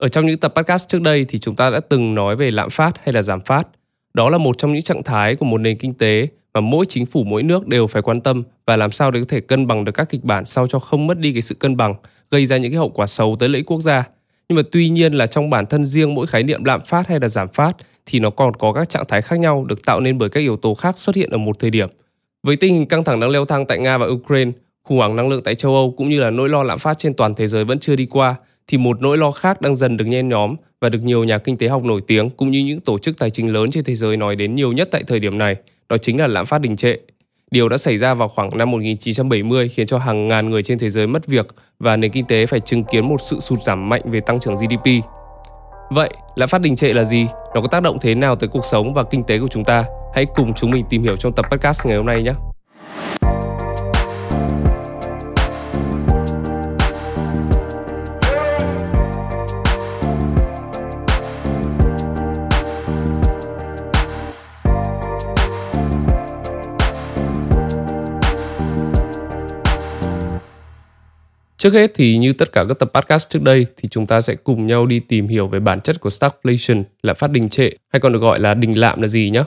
Ở trong những tập podcast trước đây thì chúng ta đã từng nói về lạm phát hay là giảm phát. Đó là một trong những trạng thái của một nền kinh tế mà mỗi chính phủ mỗi nước đều phải quan tâm và làm sao để có thể cân bằng được các kịch bản sao cho không mất đi cái sự cân bằng, gây ra những cái hậu quả xấu tới lợi ích quốc gia. Nhưng mà tuy nhiên là trong bản thân riêng mỗi khái niệm lạm phát hay là giảm phát thì nó còn có các trạng thái khác nhau được tạo nên bởi các yếu tố khác xuất hiện ở một thời điểm. Với tình hình căng thẳng đang leo thang tại Nga và Ukraine, khủng hoảng năng lượng tại châu Âu cũng như là nỗi lo lạm phát trên toàn thế giới vẫn chưa đi qua, thì một nỗi lo khác đang dần được nhen nhóm và được nhiều nhà kinh tế học nổi tiếng cũng như những tổ chức tài chính lớn trên thế giới nói đến nhiều nhất tại thời điểm này, đó chính là lạm phát đình trệ. Điều đã xảy ra vào khoảng năm 1970 khiến cho hàng ngàn người trên thế giới mất việc và nền kinh tế phải chứng kiến một sự sụt giảm mạnh về tăng trưởng GDP. Vậy, lạm phát đình trệ là gì? Nó có tác động thế nào tới cuộc sống và kinh tế của chúng ta? Hãy cùng chúng mình tìm hiểu trong tập podcast ngày hôm nay nhé. Trước hết thì như tất cả các tập podcast trước đây thì chúng ta sẽ cùng nhau đi tìm hiểu về bản chất của stagflation, là phát đình trệ hay còn được gọi là đình lạm là gì nhé.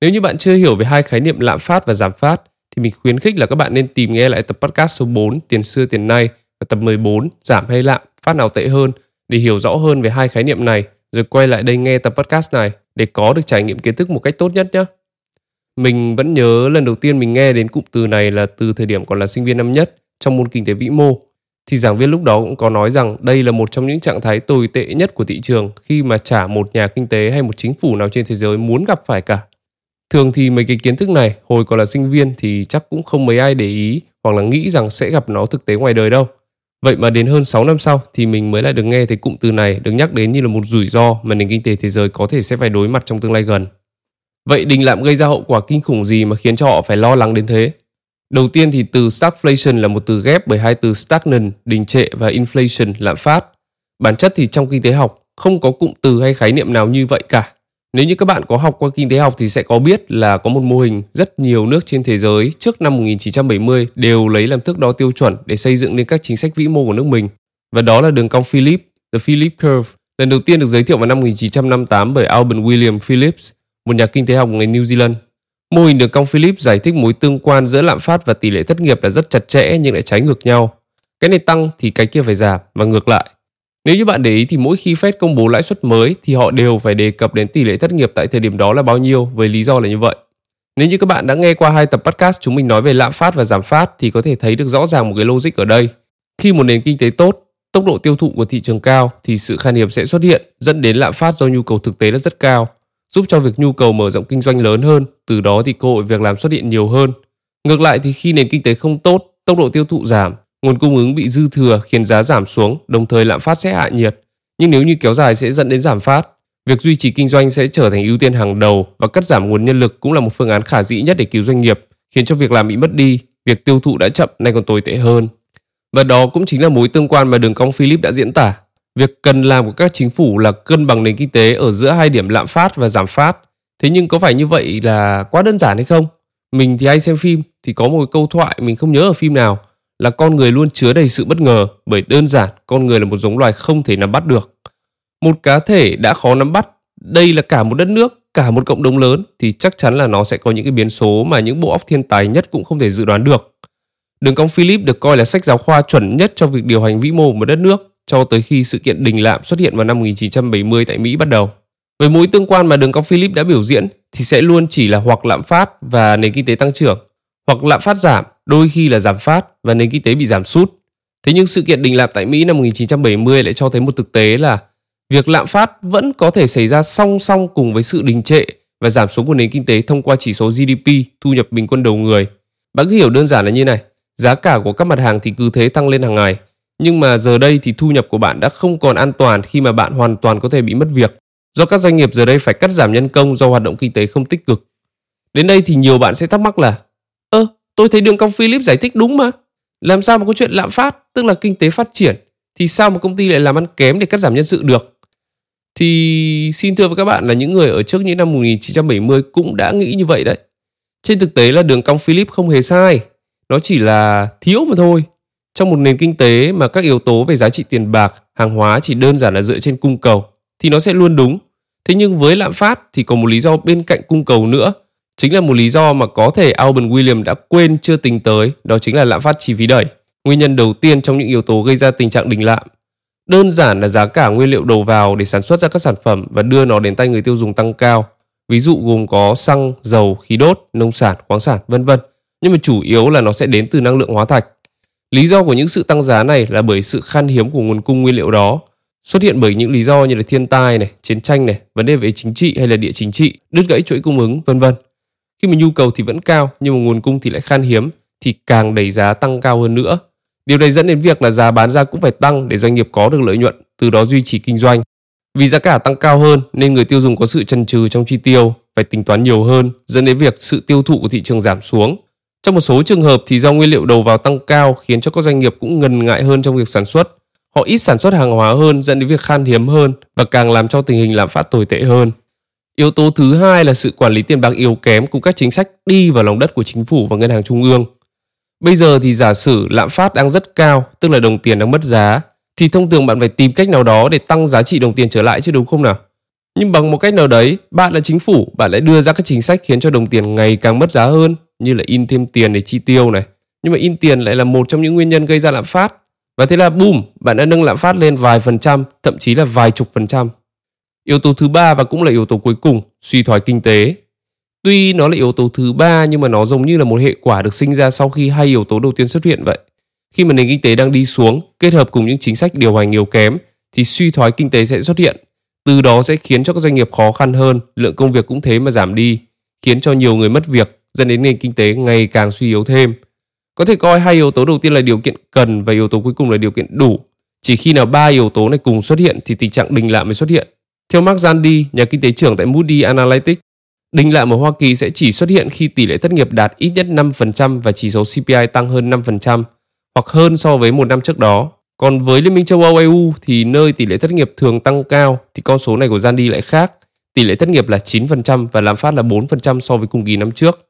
Nếu như bạn chưa hiểu về hai khái niệm lạm phát và giảm phát thì mình khuyến khích là các bạn nên tìm nghe lại tập podcast số 4 tiền xưa tiền nay và tập 14 giảm hay lạm, phát nào tệ hơn để hiểu rõ hơn về hai khái niệm này rồi quay lại đây nghe tập podcast này để có được trải nghiệm kiến thức một cách tốt nhất nhé. Mình vẫn nhớ lần đầu tiên mình nghe đến cụm từ này là từ thời điểm còn là sinh viên năm nhất trong môn kinh tế vĩ mô thì giảng viên lúc đó cũng có nói rằng đây là một trong những trạng thái tồi tệ nhất của thị trường khi mà chả một nhà kinh tế hay một chính phủ nào trên thế giới muốn gặp phải cả. Thường thì mấy cái kiến thức này, hồi còn là sinh viên thì chắc cũng không mấy ai để ý hoặc là nghĩ rằng sẽ gặp nó thực tế ngoài đời đâu. Vậy mà đến hơn 6 năm sau thì mình mới lại được nghe thấy cụm từ này được nhắc đến như là một rủi ro mà nền kinh tế thế giới có thể sẽ phải đối mặt trong tương lai gần. Vậy đình lạm gây ra hậu quả kinh khủng gì mà khiến cho họ phải lo lắng đến thế? Đầu tiên thì từ stagflation là một từ ghép bởi hai từ stagnant, đình trệ và inflation, lạm phát. Bản chất thì trong kinh tế học không có cụm từ hay khái niệm nào như vậy cả. Nếu như các bạn có học qua kinh tế học thì sẽ có biết là có một mô hình rất nhiều nước trên thế giới trước năm 1970 đều lấy làm thước đo tiêu chuẩn để xây dựng nên các chính sách vĩ mô của nước mình. Và đó là đường cong Philip, the Philip Curve, lần đầu tiên được giới thiệu vào năm 1958 bởi Alban William Phillips, một nhà kinh tế học người New Zealand. Mô hình đường cong Philip giải thích mối tương quan giữa lạm phát và tỷ lệ thất nghiệp là rất chặt chẽ nhưng lại trái ngược nhau. Cái này tăng thì cái kia phải giảm và ngược lại. Nếu như bạn để ý thì mỗi khi Fed công bố lãi suất mới thì họ đều phải đề cập đến tỷ lệ thất nghiệp tại thời điểm đó là bao nhiêu với lý do là như vậy. Nếu như các bạn đã nghe qua hai tập podcast chúng mình nói về lạm phát và giảm phát thì có thể thấy được rõ ràng một cái logic ở đây. Khi một nền kinh tế tốt, tốc độ tiêu thụ của thị trường cao thì sự khan hiếm sẽ xuất hiện dẫn đến lạm phát do nhu cầu thực tế là rất cao giúp cho việc nhu cầu mở rộng kinh doanh lớn hơn, từ đó thì cơ hội việc làm xuất hiện nhiều hơn. Ngược lại thì khi nền kinh tế không tốt, tốc độ tiêu thụ giảm, nguồn cung ứng bị dư thừa khiến giá giảm xuống, đồng thời lạm phát sẽ hạ nhiệt. Nhưng nếu như kéo dài sẽ dẫn đến giảm phát. Việc duy trì kinh doanh sẽ trở thành ưu tiên hàng đầu và cắt giảm nguồn nhân lực cũng là một phương án khả dĩ nhất để cứu doanh nghiệp, khiến cho việc làm bị mất đi, việc tiêu thụ đã chậm nay còn tồi tệ hơn. Và đó cũng chính là mối tương quan mà đường cong Philip đã diễn tả. Việc cần làm của các chính phủ là cân bằng nền kinh tế ở giữa hai điểm lạm phát và giảm phát. Thế nhưng có phải như vậy là quá đơn giản hay không? Mình thì hay xem phim thì có một câu thoại mình không nhớ ở phim nào là con người luôn chứa đầy sự bất ngờ bởi đơn giản con người là một giống loài không thể nắm bắt được. Một cá thể đã khó nắm bắt, đây là cả một đất nước, cả một cộng đồng lớn thì chắc chắn là nó sẽ có những cái biến số mà những bộ óc thiên tài nhất cũng không thể dự đoán được. Đường cong Philip được coi là sách giáo khoa chuẩn nhất cho việc điều hành vĩ mô của một đất nước cho tới khi sự kiện đình lạm xuất hiện vào năm 1970 tại Mỹ bắt đầu. Với mối tương quan mà đường cong Philip đã biểu diễn thì sẽ luôn chỉ là hoặc lạm phát và nền kinh tế tăng trưởng, hoặc lạm phát giảm, đôi khi là giảm phát và nền kinh tế bị giảm sút. Thế nhưng sự kiện đình lạm tại Mỹ năm 1970 lại cho thấy một thực tế là việc lạm phát vẫn có thể xảy ra song song cùng với sự đình trệ và giảm xuống của nền kinh tế thông qua chỉ số GDP, thu nhập bình quân đầu người. Bạn cứ hiểu đơn giản là như này, giá cả của các mặt hàng thì cứ thế tăng lên hàng ngày, nhưng mà giờ đây thì thu nhập của bạn đã không còn an toàn khi mà bạn hoàn toàn có thể bị mất việc do các doanh nghiệp giờ đây phải cắt giảm nhân công do hoạt động kinh tế không tích cực. Đến đây thì nhiều bạn sẽ thắc mắc là Ơ, tôi thấy đường cong Philip giải thích đúng mà. Làm sao mà có chuyện lạm phát, tức là kinh tế phát triển, thì sao một công ty lại làm ăn kém để cắt giảm nhân sự được? Thì xin thưa với các bạn là những người ở trước những năm 1970 cũng đã nghĩ như vậy đấy. Trên thực tế là đường cong Philip không hề sai, nó chỉ là thiếu mà thôi trong một nền kinh tế mà các yếu tố về giá trị tiền bạc, hàng hóa chỉ đơn giản là dựa trên cung cầu thì nó sẽ luôn đúng. Thế nhưng với lạm phát thì có một lý do bên cạnh cung cầu nữa, chính là một lý do mà có thể Alban William đã quên chưa tính tới, đó chính là lạm phát chi phí đẩy. Nguyên nhân đầu tiên trong những yếu tố gây ra tình trạng đình lạm đơn giản là giá cả nguyên liệu đầu vào để sản xuất ra các sản phẩm và đưa nó đến tay người tiêu dùng tăng cao. Ví dụ gồm có xăng, dầu, khí đốt, nông sản, khoáng sản, vân vân. Nhưng mà chủ yếu là nó sẽ đến từ năng lượng hóa thạch. Lý do của những sự tăng giá này là bởi sự khan hiếm của nguồn cung nguyên liệu đó, xuất hiện bởi những lý do như là thiên tai này, chiến tranh này, vấn đề về chính trị hay là địa chính trị, đứt gãy chuỗi cung ứng, vân vân. Khi mà nhu cầu thì vẫn cao nhưng mà nguồn cung thì lại khan hiếm thì càng đẩy giá tăng cao hơn nữa. Điều này dẫn đến việc là giá bán ra cũng phải tăng để doanh nghiệp có được lợi nhuận, từ đó duy trì kinh doanh. Vì giá cả tăng cao hơn nên người tiêu dùng có sự chần chừ trong chi tiêu, phải tính toán nhiều hơn, dẫn đến việc sự tiêu thụ của thị trường giảm xuống. Trong một số trường hợp thì do nguyên liệu đầu vào tăng cao khiến cho các doanh nghiệp cũng ngần ngại hơn trong việc sản xuất. Họ ít sản xuất hàng hóa hơn dẫn đến việc khan hiếm hơn và càng làm cho tình hình lạm phát tồi tệ hơn. Yếu tố thứ hai là sự quản lý tiền bạc yếu kém cùng các chính sách đi vào lòng đất của chính phủ và ngân hàng trung ương. Bây giờ thì giả sử lạm phát đang rất cao, tức là đồng tiền đang mất giá, thì thông thường bạn phải tìm cách nào đó để tăng giá trị đồng tiền trở lại chứ đúng không nào? Nhưng bằng một cách nào đấy, bạn là chính phủ, bạn lại đưa ra các chính sách khiến cho đồng tiền ngày càng mất giá hơn, như là in thêm tiền để chi tiêu này. Nhưng mà in tiền lại là một trong những nguyên nhân gây ra lạm phát. Và thế là boom, bạn đã nâng lạm phát lên vài phần trăm, thậm chí là vài chục phần trăm. Yếu tố thứ ba và cũng là yếu tố cuối cùng, suy thoái kinh tế. Tuy nó là yếu tố thứ ba nhưng mà nó giống như là một hệ quả được sinh ra sau khi hai yếu tố đầu tiên xuất hiện vậy. Khi mà nền kinh tế đang đi xuống, kết hợp cùng những chính sách điều hành yếu kém, thì suy thoái kinh tế sẽ xuất hiện. Từ đó sẽ khiến cho các doanh nghiệp khó khăn hơn, lượng công việc cũng thế mà giảm đi, khiến cho nhiều người mất việc, dẫn đến nền kinh tế ngày càng suy yếu thêm. Có thể coi hai yếu tố đầu tiên là điều kiện cần và yếu tố cuối cùng là điều kiện đủ. Chỉ khi nào ba yếu tố này cùng xuất hiện thì tình trạng đình lạm mới xuất hiện. Theo Mark Zandi, nhà kinh tế trưởng tại Moody Analytics, Đình lạm ở Hoa Kỳ sẽ chỉ xuất hiện khi tỷ lệ thất nghiệp đạt ít nhất 5% và chỉ số CPI tăng hơn 5% hoặc hơn so với một năm trước đó. Còn với Liên minh châu Âu EU thì nơi tỷ lệ thất nghiệp thường tăng cao thì con số này của Zandi lại khác. Tỷ lệ thất nghiệp là 9% và lạm phát là 4% so với cùng kỳ năm trước.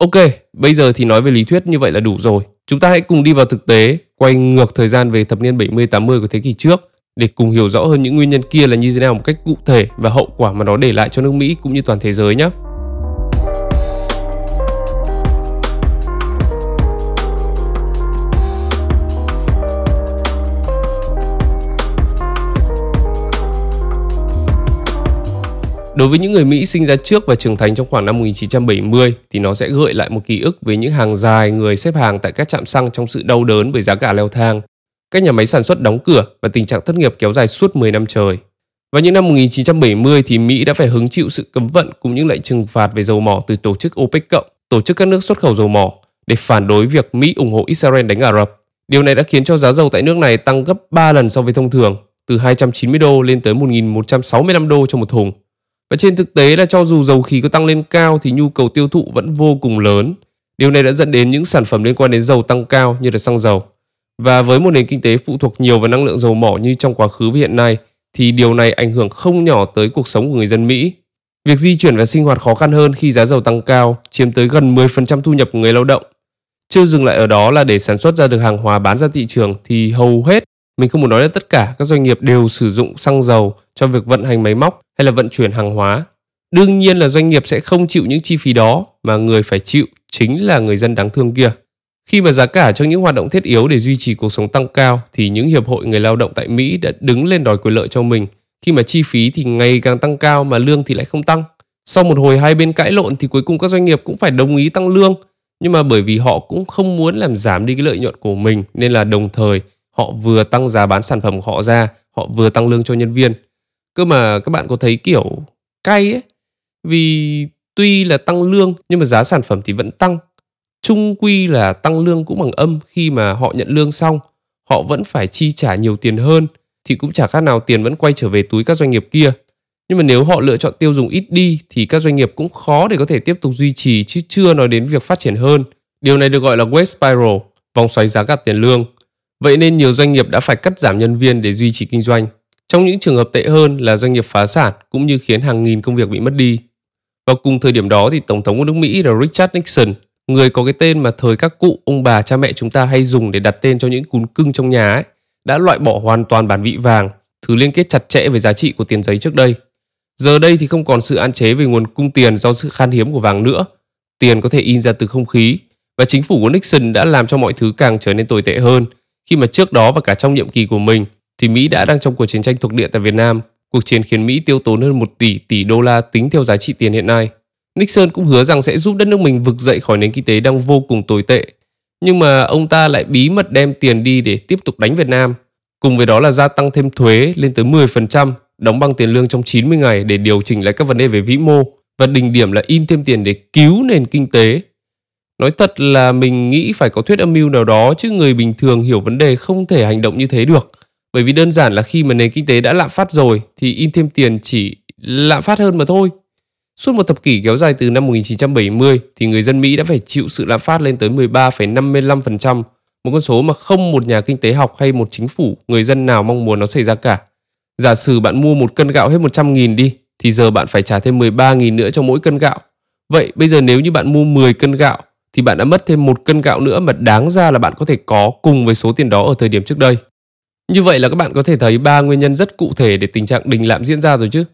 Ok, bây giờ thì nói về lý thuyết như vậy là đủ rồi. Chúng ta hãy cùng đi vào thực tế, quay ngược thời gian về thập niên 70-80 của thế kỷ trước để cùng hiểu rõ hơn những nguyên nhân kia là như thế nào một cách cụ thể và hậu quả mà nó để lại cho nước Mỹ cũng như toàn thế giới nhé. Đối với những người Mỹ sinh ra trước và trưởng thành trong khoảng năm 1970 thì nó sẽ gợi lại một ký ức về những hàng dài người xếp hàng tại các trạm xăng trong sự đau đớn bởi giá cả leo thang các nhà máy sản xuất đóng cửa và tình trạng thất nghiệp kéo dài suốt 10 năm trời. Và những năm 1970 thì Mỹ đã phải hứng chịu sự cấm vận cùng những lệnh trừng phạt về dầu mỏ từ tổ chức OPEC cộng, tổ chức các nước xuất khẩu dầu mỏ để phản đối việc Mỹ ủng hộ Israel đánh Ả Rập. Điều này đã khiến cho giá dầu tại nước này tăng gấp 3 lần so với thông thường, từ 290 đô lên tới 1.165 đô cho một thùng. Và trên thực tế là cho dù dầu khí có tăng lên cao thì nhu cầu tiêu thụ vẫn vô cùng lớn. Điều này đã dẫn đến những sản phẩm liên quan đến dầu tăng cao như là xăng dầu. Và với một nền kinh tế phụ thuộc nhiều vào năng lượng dầu mỏ như trong quá khứ và hiện nay, thì điều này ảnh hưởng không nhỏ tới cuộc sống của người dân Mỹ. Việc di chuyển và sinh hoạt khó khăn hơn khi giá dầu tăng cao, chiếm tới gần 10% thu nhập của người lao động. Chưa dừng lại ở đó là để sản xuất ra được hàng hóa bán ra thị trường thì hầu hết, mình không muốn nói là tất cả các doanh nghiệp đều sử dụng xăng dầu cho việc vận hành máy móc hay là vận chuyển hàng hóa. Đương nhiên là doanh nghiệp sẽ không chịu những chi phí đó, mà người phải chịu chính là người dân đáng thương kia. Khi mà giá cả cho những hoạt động thiết yếu để duy trì cuộc sống tăng cao thì những hiệp hội người lao động tại Mỹ đã đứng lên đòi quyền lợi cho mình khi mà chi phí thì ngày càng tăng cao mà lương thì lại không tăng. Sau một hồi hai bên cãi lộn thì cuối cùng các doanh nghiệp cũng phải đồng ý tăng lương nhưng mà bởi vì họ cũng không muốn làm giảm đi cái lợi nhuận của mình nên là đồng thời họ vừa tăng giá bán sản phẩm của họ ra, họ vừa tăng lương cho nhân viên. Cơ mà các bạn có thấy kiểu cay ấy, vì tuy là tăng lương nhưng mà giá sản phẩm thì vẫn tăng. Trung quy là tăng lương cũng bằng âm khi mà họ nhận lương xong họ vẫn phải chi trả nhiều tiền hơn thì cũng chả khác nào tiền vẫn quay trở về túi các doanh nghiệp kia. Nhưng mà nếu họ lựa chọn tiêu dùng ít đi thì các doanh nghiệp cũng khó để có thể tiếp tục duy trì chứ chưa nói đến việc phát triển hơn. Điều này được gọi là wage spiral vòng xoáy giá gạt tiền lương vậy nên nhiều doanh nghiệp đã phải cắt giảm nhân viên để duy trì kinh doanh trong những trường hợp tệ hơn là doanh nghiệp phá sản cũng như khiến hàng nghìn công việc bị mất đi vào cùng thời điểm đó thì tổng thống của nước Mỹ là Richard Nixon người có cái tên mà thời các cụ, ông bà, cha mẹ chúng ta hay dùng để đặt tên cho những cún cưng trong nhà ấy, đã loại bỏ hoàn toàn bản vị vàng, thứ liên kết chặt chẽ với giá trị của tiền giấy trước đây. Giờ đây thì không còn sự an chế về nguồn cung tiền do sự khan hiếm của vàng nữa. Tiền có thể in ra từ không khí và chính phủ của Nixon đã làm cho mọi thứ càng trở nên tồi tệ hơn khi mà trước đó và cả trong nhiệm kỳ của mình thì Mỹ đã đang trong cuộc chiến tranh thuộc địa tại Việt Nam. Cuộc chiến khiến Mỹ tiêu tốn hơn 1 tỷ tỷ đô la tính theo giá trị tiền hiện nay. Nixon cũng hứa rằng sẽ giúp đất nước mình vực dậy khỏi nền kinh tế đang vô cùng tồi tệ. Nhưng mà ông ta lại bí mật đem tiền đi để tiếp tục đánh Việt Nam. Cùng với đó là gia tăng thêm thuế lên tới 10%, đóng băng tiền lương trong 90 ngày để điều chỉnh lại các vấn đề về vĩ mô và đỉnh điểm là in thêm tiền để cứu nền kinh tế. Nói thật là mình nghĩ phải có thuyết âm mưu nào đó chứ người bình thường hiểu vấn đề không thể hành động như thế được. Bởi vì đơn giản là khi mà nền kinh tế đã lạm phát rồi thì in thêm tiền chỉ lạm phát hơn mà thôi. Suốt một thập kỷ kéo dài từ năm 1970 thì người dân Mỹ đã phải chịu sự lạm phát lên tới 13,55%, một con số mà không một nhà kinh tế học hay một chính phủ, người dân nào mong muốn nó xảy ra cả. Giả sử bạn mua một cân gạo hết 100.000 đi, thì giờ bạn phải trả thêm 13.000 nữa cho mỗi cân gạo. Vậy bây giờ nếu như bạn mua 10 cân gạo, thì bạn đã mất thêm một cân gạo nữa mà đáng ra là bạn có thể có cùng với số tiền đó ở thời điểm trước đây. Như vậy là các bạn có thể thấy ba nguyên nhân rất cụ thể để tình trạng đình lạm diễn ra rồi chứ.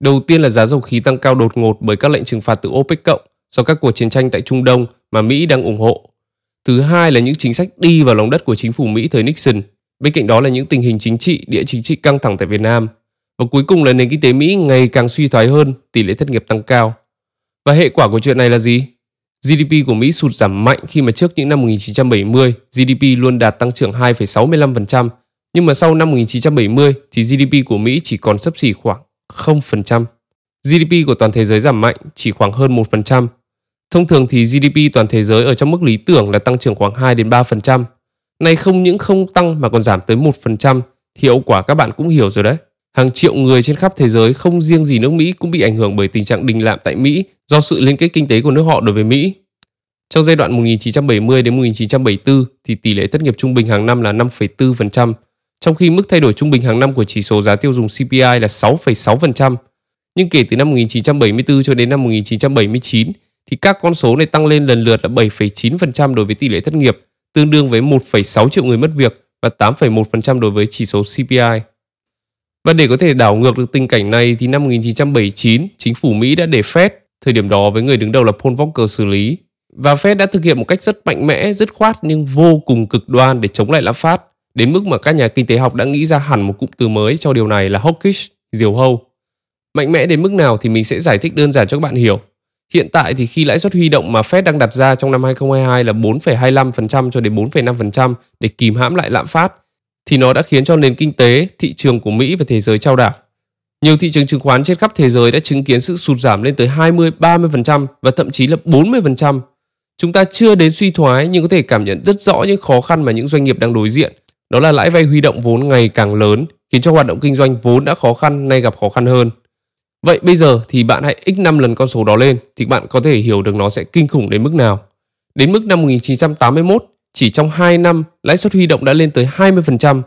Đầu tiên là giá dầu khí tăng cao đột ngột bởi các lệnh trừng phạt từ OPEC cộng do các cuộc chiến tranh tại Trung Đông mà Mỹ đang ủng hộ. Thứ hai là những chính sách đi vào lòng đất của chính phủ Mỹ thời Nixon. Bên cạnh đó là những tình hình chính trị, địa chính trị căng thẳng tại Việt Nam. Và cuối cùng là nền kinh tế Mỹ ngày càng suy thoái hơn, tỷ lệ thất nghiệp tăng cao. Và hệ quả của chuyện này là gì? GDP của Mỹ sụt giảm mạnh khi mà trước những năm 1970, GDP luôn đạt tăng trưởng 2,65%, nhưng mà sau năm 1970 thì GDP của Mỹ chỉ còn sấp xỉ khoảng 0%. GDP của toàn thế giới giảm mạnh chỉ khoảng hơn 1%. Thông thường thì GDP toàn thế giới ở trong mức lý tưởng là tăng trưởng khoảng 2 đến 3%. Nay không những không tăng mà còn giảm tới 1% thì hậu quả các bạn cũng hiểu rồi đấy. Hàng triệu người trên khắp thế giới không riêng gì nước Mỹ cũng bị ảnh hưởng bởi tình trạng đình lạm tại Mỹ do sự liên kết kinh tế của nước họ đối với Mỹ. Trong giai đoạn 1970 đến 1974 thì tỷ lệ thất nghiệp trung bình hàng năm là 5,4%, trong khi mức thay đổi trung bình hàng năm của chỉ số giá tiêu dùng CPI là 6,6%. Nhưng kể từ năm 1974 cho đến năm 1979 thì các con số này tăng lên lần lượt là 7,9% đối với tỷ lệ thất nghiệp, tương đương với 1,6 triệu người mất việc và 8,1% đối với chỉ số CPI. Và để có thể đảo ngược được tình cảnh này thì năm 1979, chính phủ Mỹ đã để Fed, thời điểm đó với người đứng đầu là Paul Volcker xử lý. Và Fed đã thực hiện một cách rất mạnh mẽ, dứt khoát nhưng vô cùng cực đoan để chống lại lạm phát, đến mức mà các nhà kinh tế học đã nghĩ ra hẳn một cụm từ mới cho điều này là hawkish, diều hâu. Mạnh mẽ đến mức nào thì mình sẽ giải thích đơn giản cho các bạn hiểu. Hiện tại thì khi lãi suất huy động mà Fed đang đặt ra trong năm 2022 là 4,25% cho đến 4,5% để kìm hãm lại lạm phát thì nó đã khiến cho nền kinh tế, thị trường của Mỹ và thế giới trao đảo. Nhiều thị trường chứng khoán trên khắp thế giới đã chứng kiến sự sụt giảm lên tới 20, 30% và thậm chí là 40%. Chúng ta chưa đến suy thoái nhưng có thể cảm nhận rất rõ những khó khăn mà những doanh nghiệp đang đối diện. Đó là lãi vay huy động vốn ngày càng lớn, khiến cho hoạt động kinh doanh vốn đã khó khăn nay gặp khó khăn hơn. Vậy bây giờ thì bạn hãy x 5 lần con số đó lên thì bạn có thể hiểu được nó sẽ kinh khủng đến mức nào. Đến mức năm 1981, chỉ trong 2 năm, lãi suất huy động đã lên tới 20%.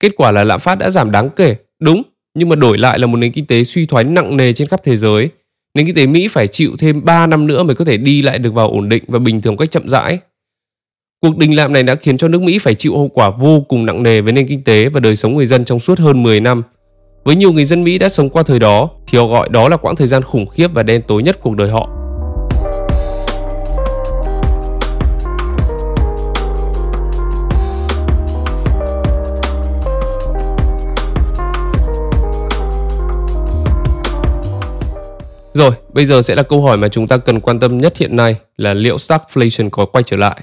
Kết quả là lạm phát đã giảm đáng kể, đúng, nhưng mà đổi lại là một nền kinh tế suy thoái nặng nề trên khắp thế giới. Nền kinh tế Mỹ phải chịu thêm 3 năm nữa mới có thể đi lại được vào ổn định và bình thường cách chậm rãi. Cuộc đình làm này đã khiến cho nước Mỹ phải chịu hậu quả vô cùng nặng nề với nền kinh tế và đời sống người dân trong suốt hơn 10 năm. Với nhiều người dân Mỹ đã sống qua thời đó, thì họ gọi đó là quãng thời gian khủng khiếp và đen tối nhất cuộc đời họ. Rồi, bây giờ sẽ là câu hỏi mà chúng ta cần quan tâm nhất hiện nay là liệu stagflation có quay trở lại.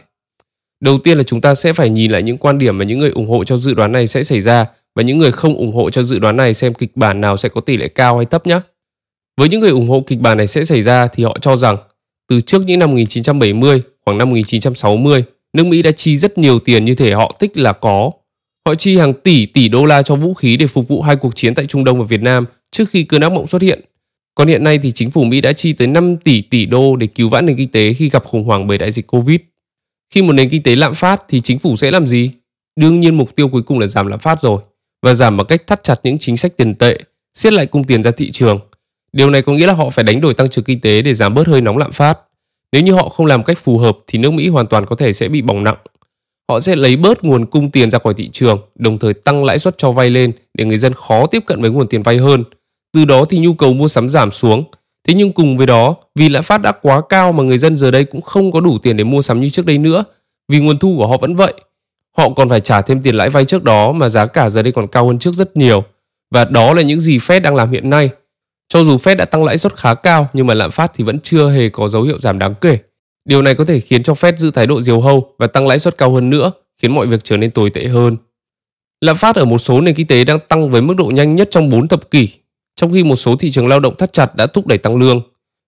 Đầu tiên là chúng ta sẽ phải nhìn lại những quan điểm mà những người ủng hộ cho dự đoán này sẽ xảy ra và những người không ủng hộ cho dự đoán này xem kịch bản nào sẽ có tỷ lệ cao hay thấp nhé. Với những người ủng hộ kịch bản này sẽ xảy ra thì họ cho rằng từ trước những năm 1970, khoảng năm 1960, nước Mỹ đã chi rất nhiều tiền như thể họ thích là có. Họ chi hàng tỷ tỷ đô la cho vũ khí để phục vụ hai cuộc chiến tại Trung Đông và Việt Nam trước khi cơn ác mộng xuất hiện còn hiện nay thì chính phủ Mỹ đã chi tới 5 tỷ tỷ đô để cứu vãn nền kinh tế khi gặp khủng hoảng bởi đại dịch Covid. Khi một nền kinh tế lạm phát thì chính phủ sẽ làm gì? Đương nhiên mục tiêu cuối cùng là giảm lạm phát rồi và giảm bằng cách thắt chặt những chính sách tiền tệ, siết lại cung tiền ra thị trường. Điều này có nghĩa là họ phải đánh đổi tăng trưởng kinh tế để giảm bớt hơi nóng lạm phát. Nếu như họ không làm cách phù hợp thì nước Mỹ hoàn toàn có thể sẽ bị bỏng nặng. Họ sẽ lấy bớt nguồn cung tiền ra khỏi thị trường, đồng thời tăng lãi suất cho vay lên để người dân khó tiếp cận với nguồn tiền vay hơn. Từ đó thì nhu cầu mua sắm giảm xuống. Thế nhưng cùng với đó, vì lãi phát đã quá cao mà người dân giờ đây cũng không có đủ tiền để mua sắm như trước đây nữa, vì nguồn thu của họ vẫn vậy. Họ còn phải trả thêm tiền lãi vay trước đó mà giá cả giờ đây còn cao hơn trước rất nhiều. Và đó là những gì Fed đang làm hiện nay. Cho dù Fed đã tăng lãi suất khá cao nhưng mà lạm phát thì vẫn chưa hề có dấu hiệu giảm đáng kể. Điều này có thể khiến cho Fed giữ thái độ diều hâu và tăng lãi suất cao hơn nữa, khiến mọi việc trở nên tồi tệ hơn. Lạm phát ở một số nền kinh tế đang tăng với mức độ nhanh nhất trong 4 thập kỷ, trong khi một số thị trường lao động thắt chặt đã thúc đẩy tăng lương.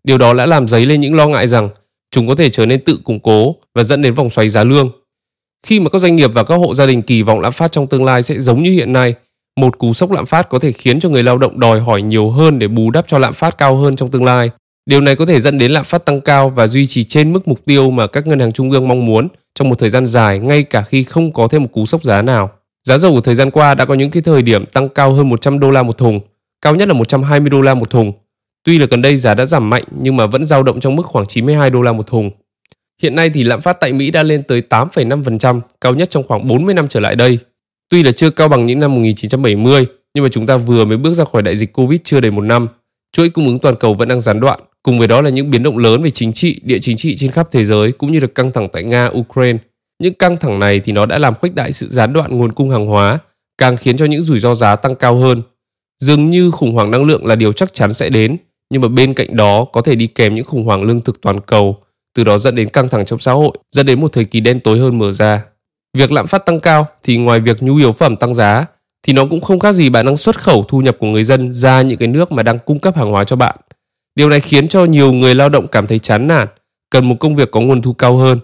Điều đó đã làm dấy lên những lo ngại rằng chúng có thể trở nên tự củng cố và dẫn đến vòng xoáy giá lương. Khi mà các doanh nghiệp và các hộ gia đình kỳ vọng lạm phát trong tương lai sẽ giống như hiện nay, một cú sốc lạm phát có thể khiến cho người lao động đòi hỏi nhiều hơn để bù đắp cho lạm phát cao hơn trong tương lai. Điều này có thể dẫn đến lạm phát tăng cao và duy trì trên mức mục tiêu mà các ngân hàng trung ương mong muốn trong một thời gian dài ngay cả khi không có thêm một cú sốc giá nào. Giá dầu của thời gian qua đã có những cái thời điểm tăng cao hơn 100 đô la một thùng, cao nhất là 120 đô la một thùng. Tuy là gần đây giá đã giảm mạnh nhưng mà vẫn dao động trong mức khoảng 92 đô la một thùng. Hiện nay thì lạm phát tại Mỹ đã lên tới 8,5%, cao nhất trong khoảng 40 năm trở lại đây. Tuy là chưa cao bằng những năm 1970, nhưng mà chúng ta vừa mới bước ra khỏi đại dịch Covid chưa đầy một năm. Chuỗi cung ứng toàn cầu vẫn đang gián đoạn, cùng với đó là những biến động lớn về chính trị, địa chính trị trên khắp thế giới cũng như được căng thẳng tại Nga, Ukraine. Những căng thẳng này thì nó đã làm khuếch đại sự gián đoạn nguồn cung hàng hóa, càng khiến cho những rủi ro giá tăng cao hơn. Dường như khủng hoảng năng lượng là điều chắc chắn sẽ đến, nhưng mà bên cạnh đó có thể đi kèm những khủng hoảng lương thực toàn cầu, từ đó dẫn đến căng thẳng trong xã hội, dẫn đến một thời kỳ đen tối hơn mở ra. Việc lạm phát tăng cao thì ngoài việc nhu yếu phẩm tăng giá thì nó cũng không khác gì bạn đang xuất khẩu thu nhập của người dân ra những cái nước mà đang cung cấp hàng hóa cho bạn. Điều này khiến cho nhiều người lao động cảm thấy chán nản, cần một công việc có nguồn thu cao hơn.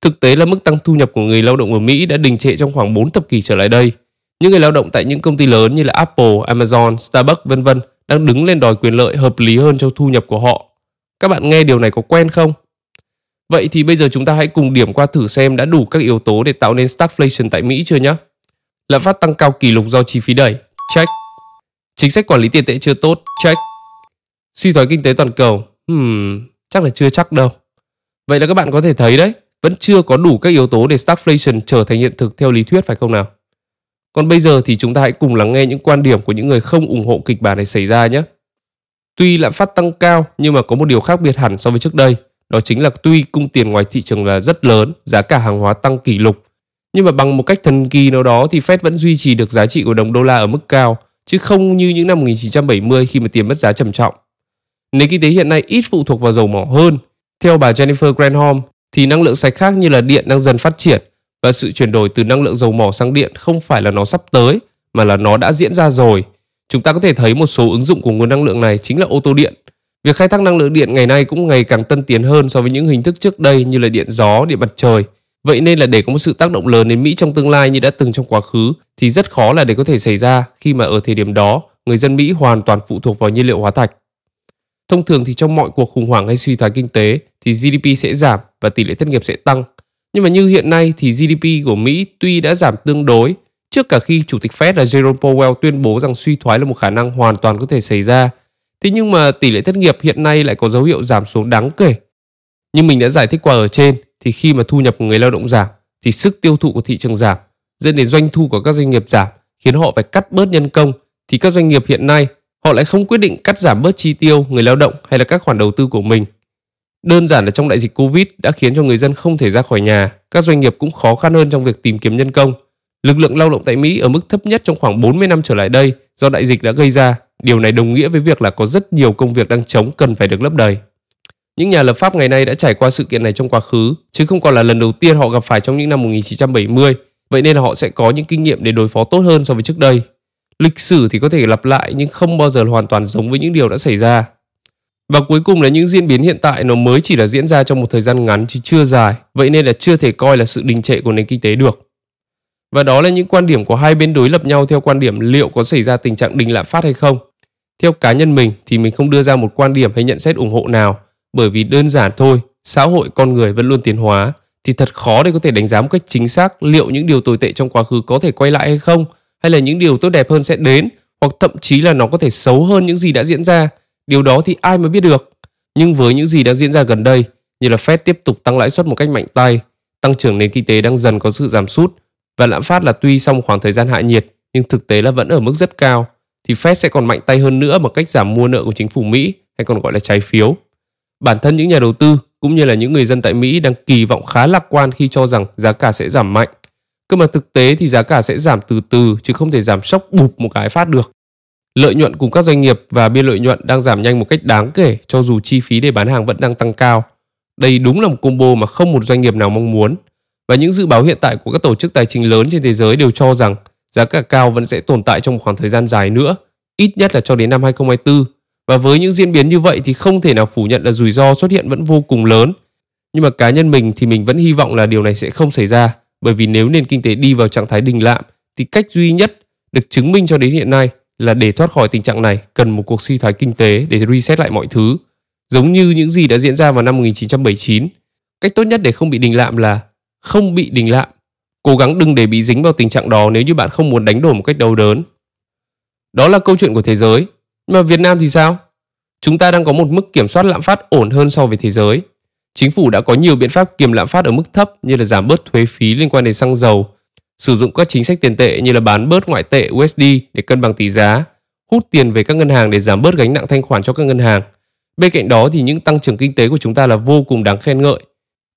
Thực tế là mức tăng thu nhập của người lao động ở Mỹ đã đình trệ trong khoảng 4 thập kỷ trở lại đây. Những người lao động tại những công ty lớn như là Apple, Amazon, Starbucks vân vân đang đứng lên đòi quyền lợi hợp lý hơn cho thu nhập của họ. Các bạn nghe điều này có quen không? Vậy thì bây giờ chúng ta hãy cùng điểm qua thử xem đã đủ các yếu tố để tạo nên stagflation tại Mỹ chưa nhé. Lạm phát tăng cao kỷ lục do chi phí đẩy, check. Chính sách quản lý tiền tệ chưa tốt, check. Suy thoái kinh tế toàn cầu, hmm, chắc là chưa chắc đâu. Vậy là các bạn có thể thấy đấy, vẫn chưa có đủ các yếu tố để stagflation trở thành hiện thực theo lý thuyết phải không nào? Còn bây giờ thì chúng ta hãy cùng lắng nghe những quan điểm của những người không ủng hộ kịch bản này xảy ra nhé. Tuy lạm phát tăng cao nhưng mà có một điều khác biệt hẳn so với trước đây – đó chính là tuy cung tiền ngoài thị trường là rất lớn, giá cả hàng hóa tăng kỷ lục, nhưng mà bằng một cách thần kỳ nào đó thì Fed vẫn duy trì được giá trị của đồng đô la ở mức cao, chứ không như những năm 1970 khi mà tiền mất giá trầm trọng. Nền kinh tế hiện nay ít phụ thuộc vào dầu mỏ hơn. Theo bà Jennifer Granholm, thì năng lượng sạch khác như là điện đang dần phát triển và sự chuyển đổi từ năng lượng dầu mỏ sang điện không phải là nó sắp tới mà là nó đã diễn ra rồi. Chúng ta có thể thấy một số ứng dụng của nguồn năng lượng này chính là ô tô điện, Việc khai thác năng lượng điện ngày nay cũng ngày càng tân tiến hơn so với những hình thức trước đây như là điện gió, điện mặt trời. Vậy nên là để có một sự tác động lớn đến Mỹ trong tương lai như đã từng trong quá khứ thì rất khó là để có thể xảy ra khi mà ở thời điểm đó người dân Mỹ hoàn toàn phụ thuộc vào nhiên liệu hóa thạch. Thông thường thì trong mọi cuộc khủng hoảng hay suy thoái kinh tế thì GDP sẽ giảm và tỷ lệ thất nghiệp sẽ tăng. Nhưng mà như hiện nay thì GDP của Mỹ tuy đã giảm tương đối, trước cả khi Chủ tịch Fed là Jerome Powell tuyên bố rằng suy thoái là một khả năng hoàn toàn có thể xảy ra Thế nhưng mà tỷ lệ thất nghiệp hiện nay lại có dấu hiệu giảm xuống đáng kể. Như mình đã giải thích qua ở trên, thì khi mà thu nhập của người lao động giảm, thì sức tiêu thụ của thị trường giảm, dẫn đến doanh thu của các doanh nghiệp giảm, khiến họ phải cắt bớt nhân công, thì các doanh nghiệp hiện nay họ lại không quyết định cắt giảm bớt chi tiêu người lao động hay là các khoản đầu tư của mình. Đơn giản là trong đại dịch Covid đã khiến cho người dân không thể ra khỏi nhà, các doanh nghiệp cũng khó khăn hơn trong việc tìm kiếm nhân công. Lực lượng lao động tại Mỹ ở mức thấp nhất trong khoảng 40 năm trở lại đây do đại dịch đã gây ra Điều này đồng nghĩa với việc là có rất nhiều công việc đang trống cần phải được lấp đầy. Những nhà lập pháp ngày nay đã trải qua sự kiện này trong quá khứ, chứ không còn là lần đầu tiên họ gặp phải trong những năm 1970, vậy nên là họ sẽ có những kinh nghiệm để đối phó tốt hơn so với trước đây. Lịch sử thì có thể lặp lại nhưng không bao giờ hoàn toàn giống với những điều đã xảy ra. Và cuối cùng là những diễn biến hiện tại nó mới chỉ là diễn ra trong một thời gian ngắn chứ chưa dài, vậy nên là chưa thể coi là sự đình trệ của nền kinh tế được. Và đó là những quan điểm của hai bên đối lập nhau theo quan điểm liệu có xảy ra tình trạng đình lạm phát hay không. Theo cá nhân mình thì mình không đưa ra một quan điểm hay nhận xét ủng hộ nào bởi vì đơn giản thôi, xã hội con người vẫn luôn tiến hóa thì thật khó để có thể đánh giá một cách chính xác liệu những điều tồi tệ trong quá khứ có thể quay lại hay không hay là những điều tốt đẹp hơn sẽ đến hoặc thậm chí là nó có thể xấu hơn những gì đã diễn ra. Điều đó thì ai mới biết được. Nhưng với những gì đã diễn ra gần đây, như là Fed tiếp tục tăng lãi suất một cách mạnh tay, tăng trưởng nền kinh tế đang dần có sự giảm sút và lạm phát là tuy sau một khoảng thời gian hạ nhiệt nhưng thực tế là vẫn ở mức rất cao thì Fed sẽ còn mạnh tay hơn nữa bằng cách giảm mua nợ của chính phủ Mỹ hay còn gọi là trái phiếu. Bản thân những nhà đầu tư cũng như là những người dân tại Mỹ đang kỳ vọng khá lạc quan khi cho rằng giá cả sẽ giảm mạnh. Cơ mà thực tế thì giá cả sẽ giảm từ từ chứ không thể giảm sốc bụp một cái phát được. Lợi nhuận cùng các doanh nghiệp và biên lợi nhuận đang giảm nhanh một cách đáng kể cho dù chi phí để bán hàng vẫn đang tăng cao. Đây đúng là một combo mà không một doanh nghiệp nào mong muốn. Và những dự báo hiện tại của các tổ chức tài chính lớn trên thế giới đều cho rằng giá cả cao vẫn sẽ tồn tại trong một khoảng thời gian dài nữa, ít nhất là cho đến năm 2024. Và với những diễn biến như vậy thì không thể nào phủ nhận là rủi ro xuất hiện vẫn vô cùng lớn. Nhưng mà cá nhân mình thì mình vẫn hy vọng là điều này sẽ không xảy ra, bởi vì nếu nền kinh tế đi vào trạng thái đình lạm thì cách duy nhất được chứng minh cho đến hiện nay là để thoát khỏi tình trạng này cần một cuộc suy thoái kinh tế để reset lại mọi thứ. Giống như những gì đã diễn ra vào năm 1979, cách tốt nhất để không bị đình lạm là không bị đình lạm. Cố gắng đừng để bị dính vào tình trạng đó nếu như bạn không muốn đánh đổi một cách đau đớn. Đó là câu chuyện của thế giới. Nhưng mà Việt Nam thì sao? Chúng ta đang có một mức kiểm soát lạm phát ổn hơn so với thế giới. Chính phủ đã có nhiều biện pháp kiềm lạm phát ở mức thấp như là giảm bớt thuế phí liên quan đến xăng dầu, sử dụng các chính sách tiền tệ như là bán bớt ngoại tệ USD để cân bằng tỷ giá, hút tiền về các ngân hàng để giảm bớt gánh nặng thanh khoản cho các ngân hàng. Bên cạnh đó thì những tăng trưởng kinh tế của chúng ta là vô cùng đáng khen ngợi.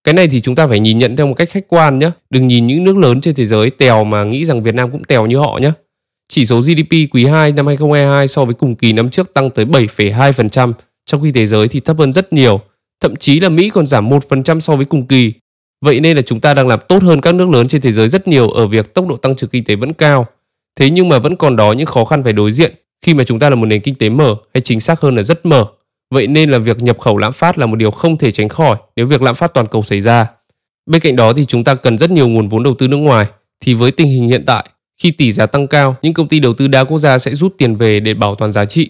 Cái này thì chúng ta phải nhìn nhận theo một cách khách quan nhé. Đừng nhìn những nước lớn trên thế giới tèo mà nghĩ rằng Việt Nam cũng tèo như họ nhé. Chỉ số GDP quý 2 năm 2022 so với cùng kỳ năm trước tăng tới 7,2%, trong khi thế giới thì thấp hơn rất nhiều. Thậm chí là Mỹ còn giảm 1% so với cùng kỳ. Vậy nên là chúng ta đang làm tốt hơn các nước lớn trên thế giới rất nhiều ở việc tốc độ tăng trưởng kinh tế vẫn cao. Thế nhưng mà vẫn còn đó những khó khăn phải đối diện khi mà chúng ta là một nền kinh tế mở hay chính xác hơn là rất mở. Vậy nên là việc nhập khẩu lạm phát là một điều không thể tránh khỏi nếu việc lạm phát toàn cầu xảy ra. Bên cạnh đó thì chúng ta cần rất nhiều nguồn vốn đầu tư nước ngoài. Thì với tình hình hiện tại, khi tỷ giá tăng cao, những công ty đầu tư đa quốc gia sẽ rút tiền về để bảo toàn giá trị.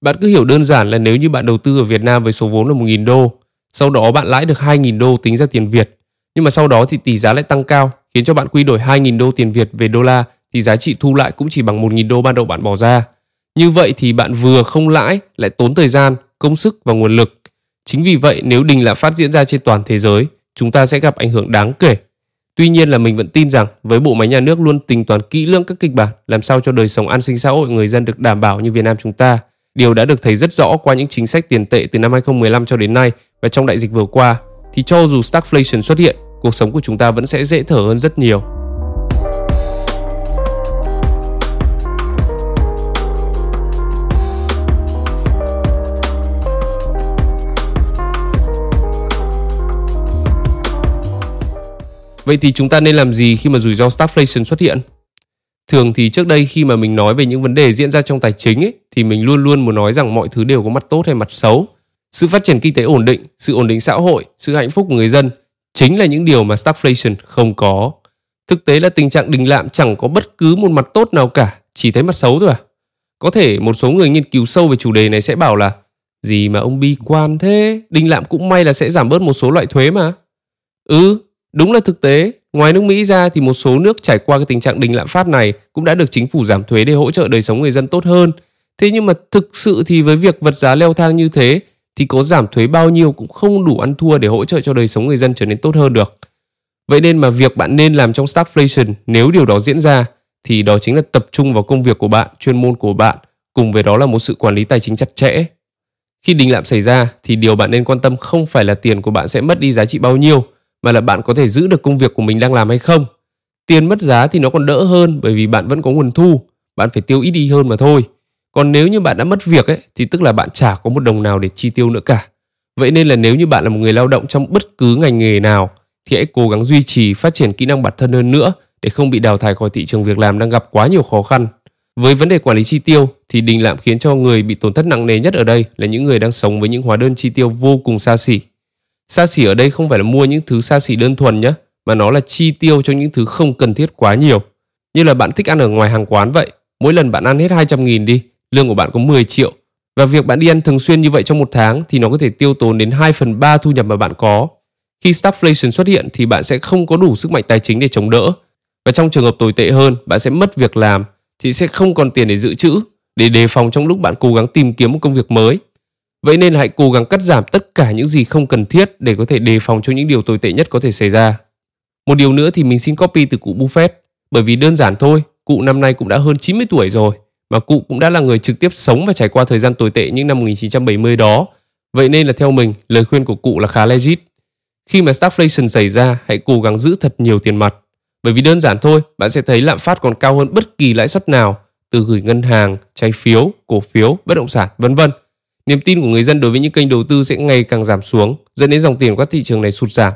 Bạn cứ hiểu đơn giản là nếu như bạn đầu tư ở Việt Nam với số vốn là 1.000 đô, sau đó bạn lãi được 2.000 đô tính ra tiền Việt, nhưng mà sau đó thì tỷ giá lại tăng cao, khiến cho bạn quy đổi 2.000 đô tiền Việt về đô la thì giá trị thu lại cũng chỉ bằng 1.000 đô ban đầu bạn bỏ ra. Như vậy thì bạn vừa không lãi, lại tốn thời gian, công sức và nguồn lực. Chính vì vậy nếu đình lạm phát diễn ra trên toàn thế giới, chúng ta sẽ gặp ảnh hưởng đáng kể. Tuy nhiên là mình vẫn tin rằng với bộ máy nhà nước luôn tính toán kỹ lưỡng các kịch bản làm sao cho đời sống an sinh xã hội người dân được đảm bảo như Việt Nam chúng ta. Điều đã được thấy rất rõ qua những chính sách tiền tệ từ năm 2015 cho đến nay và trong đại dịch vừa qua thì cho dù stagflation xuất hiện, cuộc sống của chúng ta vẫn sẽ dễ thở hơn rất nhiều. Vậy thì chúng ta nên làm gì khi mà rủi ro stagflation xuất hiện? Thường thì trước đây khi mà mình nói về những vấn đề diễn ra trong tài chính ấy, thì mình luôn luôn muốn nói rằng mọi thứ đều có mặt tốt hay mặt xấu. Sự phát triển kinh tế ổn định, sự ổn định xã hội, sự hạnh phúc của người dân chính là những điều mà stagflation không có. Thực tế là tình trạng đình lạm chẳng có bất cứ một mặt tốt nào cả, chỉ thấy mặt xấu thôi à. Có thể một số người nghiên cứu sâu về chủ đề này sẽ bảo là gì mà ông bi quan thế, đình lạm cũng may là sẽ giảm bớt một số loại thuế mà. Ừ, Đúng là thực tế, ngoài nước Mỹ ra thì một số nước trải qua cái tình trạng đình lạm phát này cũng đã được chính phủ giảm thuế để hỗ trợ đời sống người dân tốt hơn. Thế nhưng mà thực sự thì với việc vật giá leo thang như thế thì có giảm thuế bao nhiêu cũng không đủ ăn thua để hỗ trợ cho đời sống người dân trở nên tốt hơn được. Vậy nên mà việc bạn nên làm trong stagflation nếu điều đó diễn ra thì đó chính là tập trung vào công việc của bạn, chuyên môn của bạn, cùng với đó là một sự quản lý tài chính chặt chẽ. Khi đình lạm xảy ra thì điều bạn nên quan tâm không phải là tiền của bạn sẽ mất đi giá trị bao nhiêu mà là bạn có thể giữ được công việc của mình đang làm hay không. Tiền mất giá thì nó còn đỡ hơn bởi vì bạn vẫn có nguồn thu, bạn phải tiêu ít đi hơn mà thôi. Còn nếu như bạn đã mất việc ấy thì tức là bạn chả có một đồng nào để chi tiêu nữa cả. Vậy nên là nếu như bạn là một người lao động trong bất cứ ngành nghề nào thì hãy cố gắng duy trì phát triển kỹ năng bản thân hơn nữa để không bị đào thải khỏi thị trường việc làm đang gặp quá nhiều khó khăn. Với vấn đề quản lý chi tiêu thì đình lạm khiến cho người bị tổn thất nặng nề nhất ở đây là những người đang sống với những hóa đơn chi tiêu vô cùng xa xỉ. Xa xỉ ở đây không phải là mua những thứ xa xỉ đơn thuần nhé, mà nó là chi tiêu cho những thứ không cần thiết quá nhiều. Như là bạn thích ăn ở ngoài hàng quán vậy, mỗi lần bạn ăn hết 200 nghìn đi, lương của bạn có 10 triệu. Và việc bạn đi ăn thường xuyên như vậy trong một tháng thì nó có thể tiêu tốn đến 2 phần 3 thu nhập mà bạn có. Khi stagflation xuất hiện thì bạn sẽ không có đủ sức mạnh tài chính để chống đỡ. Và trong trường hợp tồi tệ hơn, bạn sẽ mất việc làm thì sẽ không còn tiền để dự trữ, để đề phòng trong lúc bạn cố gắng tìm kiếm một công việc mới. Vậy nên hãy cố gắng cắt giảm tất cả những gì không cần thiết để có thể đề phòng cho những điều tồi tệ nhất có thể xảy ra. Một điều nữa thì mình xin copy từ cụ Buffett, bởi vì đơn giản thôi, cụ năm nay cũng đã hơn 90 tuổi rồi, mà cụ cũng đã là người trực tiếp sống và trải qua thời gian tồi tệ những năm 1970 đó. Vậy nên là theo mình, lời khuyên của cụ là khá legit. Khi mà stagflation xảy ra, hãy cố gắng giữ thật nhiều tiền mặt. Bởi vì đơn giản thôi, bạn sẽ thấy lạm phát còn cao hơn bất kỳ lãi suất nào, từ gửi ngân hàng, trái phiếu, cổ phiếu, bất động sản, vân vân. Niềm tin của người dân đối với những kênh đầu tư sẽ ngày càng giảm xuống, dẫn đến dòng tiền của các thị trường này sụt giảm.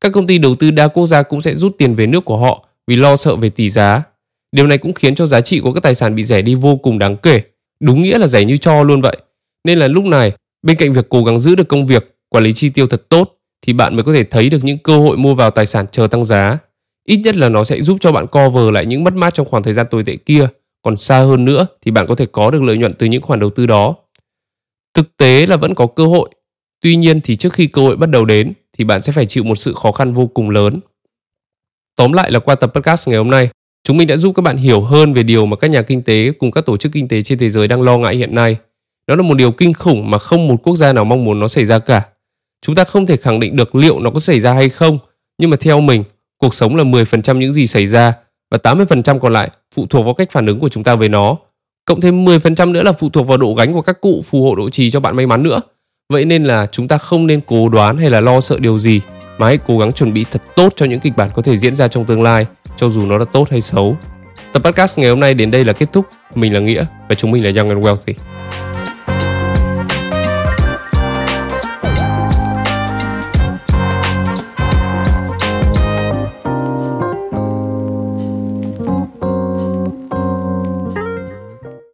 Các công ty đầu tư đa quốc gia cũng sẽ rút tiền về nước của họ vì lo sợ về tỷ giá. Điều này cũng khiến cho giá trị của các tài sản bị rẻ đi vô cùng đáng kể. Đúng nghĩa là rẻ như cho luôn vậy. Nên là lúc này, bên cạnh việc cố gắng giữ được công việc, quản lý chi tiêu thật tốt, thì bạn mới có thể thấy được những cơ hội mua vào tài sản chờ tăng giá. Ít nhất là nó sẽ giúp cho bạn cover lại những mất mát trong khoảng thời gian tồi tệ kia. Còn xa hơn nữa thì bạn có thể có được lợi nhuận từ những khoản đầu tư đó. Thực tế là vẫn có cơ hội. Tuy nhiên thì trước khi cơ hội bắt đầu đến thì bạn sẽ phải chịu một sự khó khăn vô cùng lớn. Tóm lại là qua tập podcast ngày hôm nay, chúng mình đã giúp các bạn hiểu hơn về điều mà các nhà kinh tế cùng các tổ chức kinh tế trên thế giới đang lo ngại hiện nay. Đó là một điều kinh khủng mà không một quốc gia nào mong muốn nó xảy ra cả. Chúng ta không thể khẳng định được liệu nó có xảy ra hay không, nhưng mà theo mình, cuộc sống là 10% những gì xảy ra và 80% còn lại phụ thuộc vào cách phản ứng của chúng ta với nó. Cộng thêm 10% nữa là phụ thuộc vào độ gánh của các cụ phù hộ độ trì cho bạn may mắn nữa. Vậy nên là chúng ta không nên cố đoán hay là lo sợ điều gì mà hãy cố gắng chuẩn bị thật tốt cho những kịch bản có thể diễn ra trong tương lai, cho dù nó là tốt hay xấu. Tập podcast ngày hôm nay đến đây là kết thúc. Mình là Nghĩa và chúng mình là Young and Wealthy.